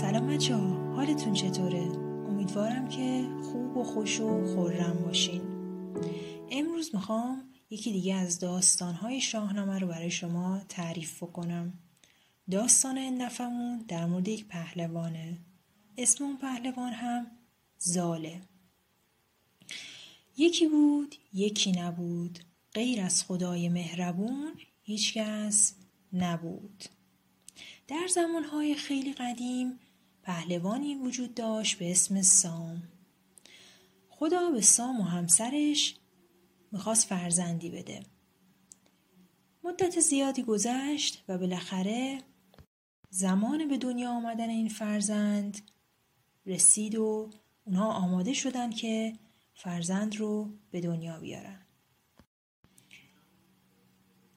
سلام بچه ها حالتون چطوره؟ امیدوارم که خوب و خوش و خورم باشین. امروز می‌خوام یکی دیگه از داستانهای شاهنامه رو برای شما تعریف بکنم. داستان نفمون در مورد یک پهلوانه. اسم اون پهلوان هم زاله. یکی بود یکی نبود. غیر از خدای مهربون هیچکس نبود. در زمانهای خیلی قدیم پهلوانی وجود داشت به اسم سام. خدا به سام و همسرش می‌خواست فرزندی بده. مدت زیادی گذشت و بالاخره زمان به دنیا آمدن این فرزند رسید و اونها آماده شدن که فرزند رو به دنیا بیارن.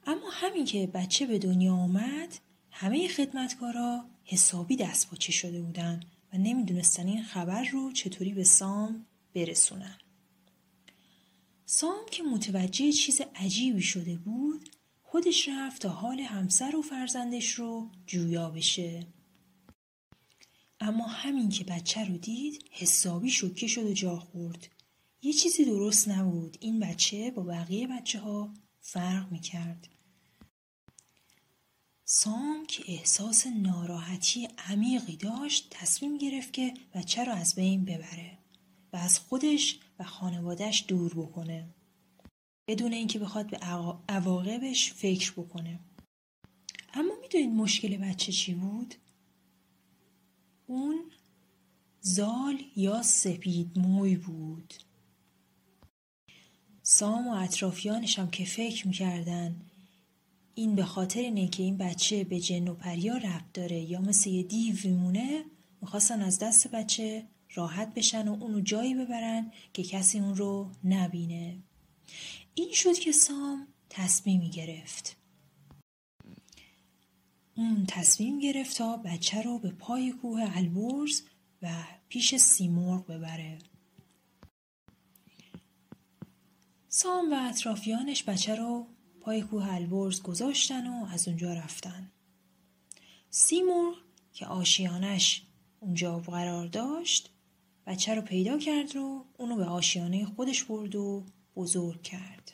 اما همین که بچه به دنیا آمد همه خدمتکارا حسابی دست پاچه شده بودن و نمی‌دونستن این خبر رو چطوری به سام برسونن. سام که متوجه چیز عجیبی شده بود خودش رفت تا حال همسر و فرزندش رو جویا بشه. اما همین که بچه رو دید حسابی شوکه شد و جا خورد. یه چیزی درست نبود. این بچه با بقیه بچه ها فرق می کرد. سام که احساس ناراحتی عمیقی داشت تصمیم گرفت که بچه رو از بین ببره و از خودش و خانوادش دور بکنه. بدون اینکه بخواد به عواقبش فکر بکنه. اما می‌دونید مشکل بچه چی بود؟ اون زال یا سپید موی بود. سام و اطرافیانش هم که فکر می‌کردن این به خاطر اینه که این بچه به جن و پریا ربط داره. یا مثل یه دیو میمونه می‌خواستن از دست بچه راحت بشن و اونو جایی ببرن که کسی اون رو نبینه. این شد که سام تصمیمی گرفت. اون تصمیم گرفت تا بچه رو به پای کوه البرز و پیش سیمرغ ببره. سام و اطرافیانش بچه رو پای کوه البرز گذاشتن و از اونجا رفتن. سیمرغ که آشیانش اونجا قرار داشت بچه رو پیدا کرد و اونو به آشیانه خودش برد و بزرگ کرد.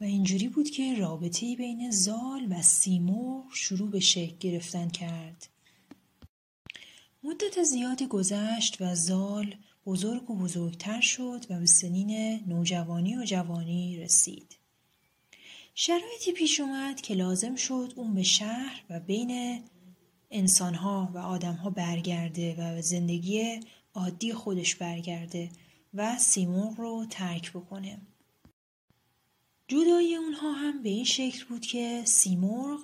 و اینجوری بود که رابطه بین زال و سیمرغ شروع به شکل گرفتن کرد. مدت زیادی گذشت و زال بزرگ و بزرگتر شد و به سنین نوجوانی و جوانی رسید. شرایطی پیش اومد که لازم شد اون به شهر و بین انسانها و آدمها برگرده و زندگی عادی خودش برگرده و سیمرغ رو ترک بکنه. جدایی اونها هم به این شکل بود که سیمرغ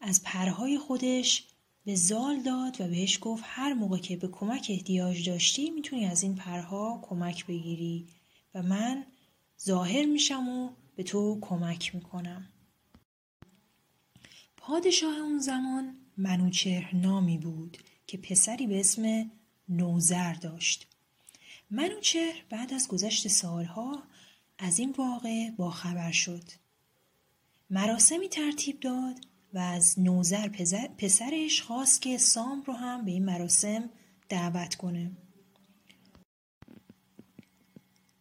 از پرهای خودش به زال داد و بهش گفت هر موقع که به کمک احتیاج داشتی می‌تونی از این پرها کمک بگیری و من ظاهر میشم و به تو کمک می‌کنم. پادشاه اون زمان منوچهر نامی بود که پسری به اسم نوزر داشت. منوچهر بعد از گذشت سالها از این واقع باخبر شد. مراسمی ترتیب داد و از نوزر پسرش خواست که سام رو هم به این مراسم دعوت کنه.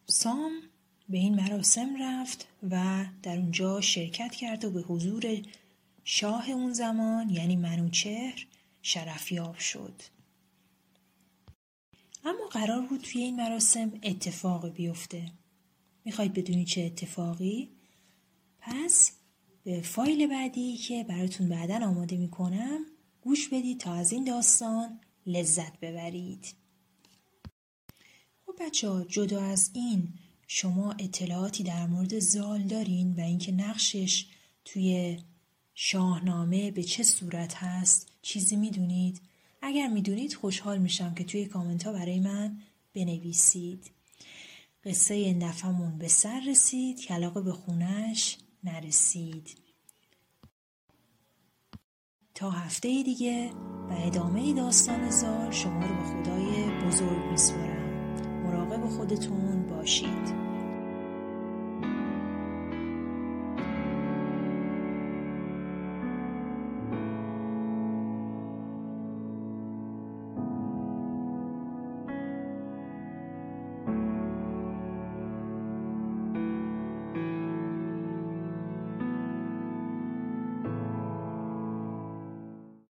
سام به این مراسم رفت و در اونجا شرکت کرد و به حضور شاه اون زمان یعنی منوچهر شرفیاب شد. اما قرار بود توی این مراسم اتفاقی بیفته. می‌خواید بدونید چه اتفاقی؟ پس به فایل بعدی که براتون بعدا آماده می‌کنم گوش بدید تا از این داستان لذت ببرید. خب بچه جدا از این شما اطلاعاتی در مورد زال دارین و اینکه نقشش توی شاهنامه به چه صورت هست چیزی می‌دونید؟ اگر می‌دونید خوشحال میشم که توی کامنت ها برای من بنویسید. قصه این دفعمون به سر رسید که علاقه به خونش نرسید. تا هفته دیگه و ادامه داستان زال شما رو به خدای بزرگ میسپارم. مراقب خودتون باشید.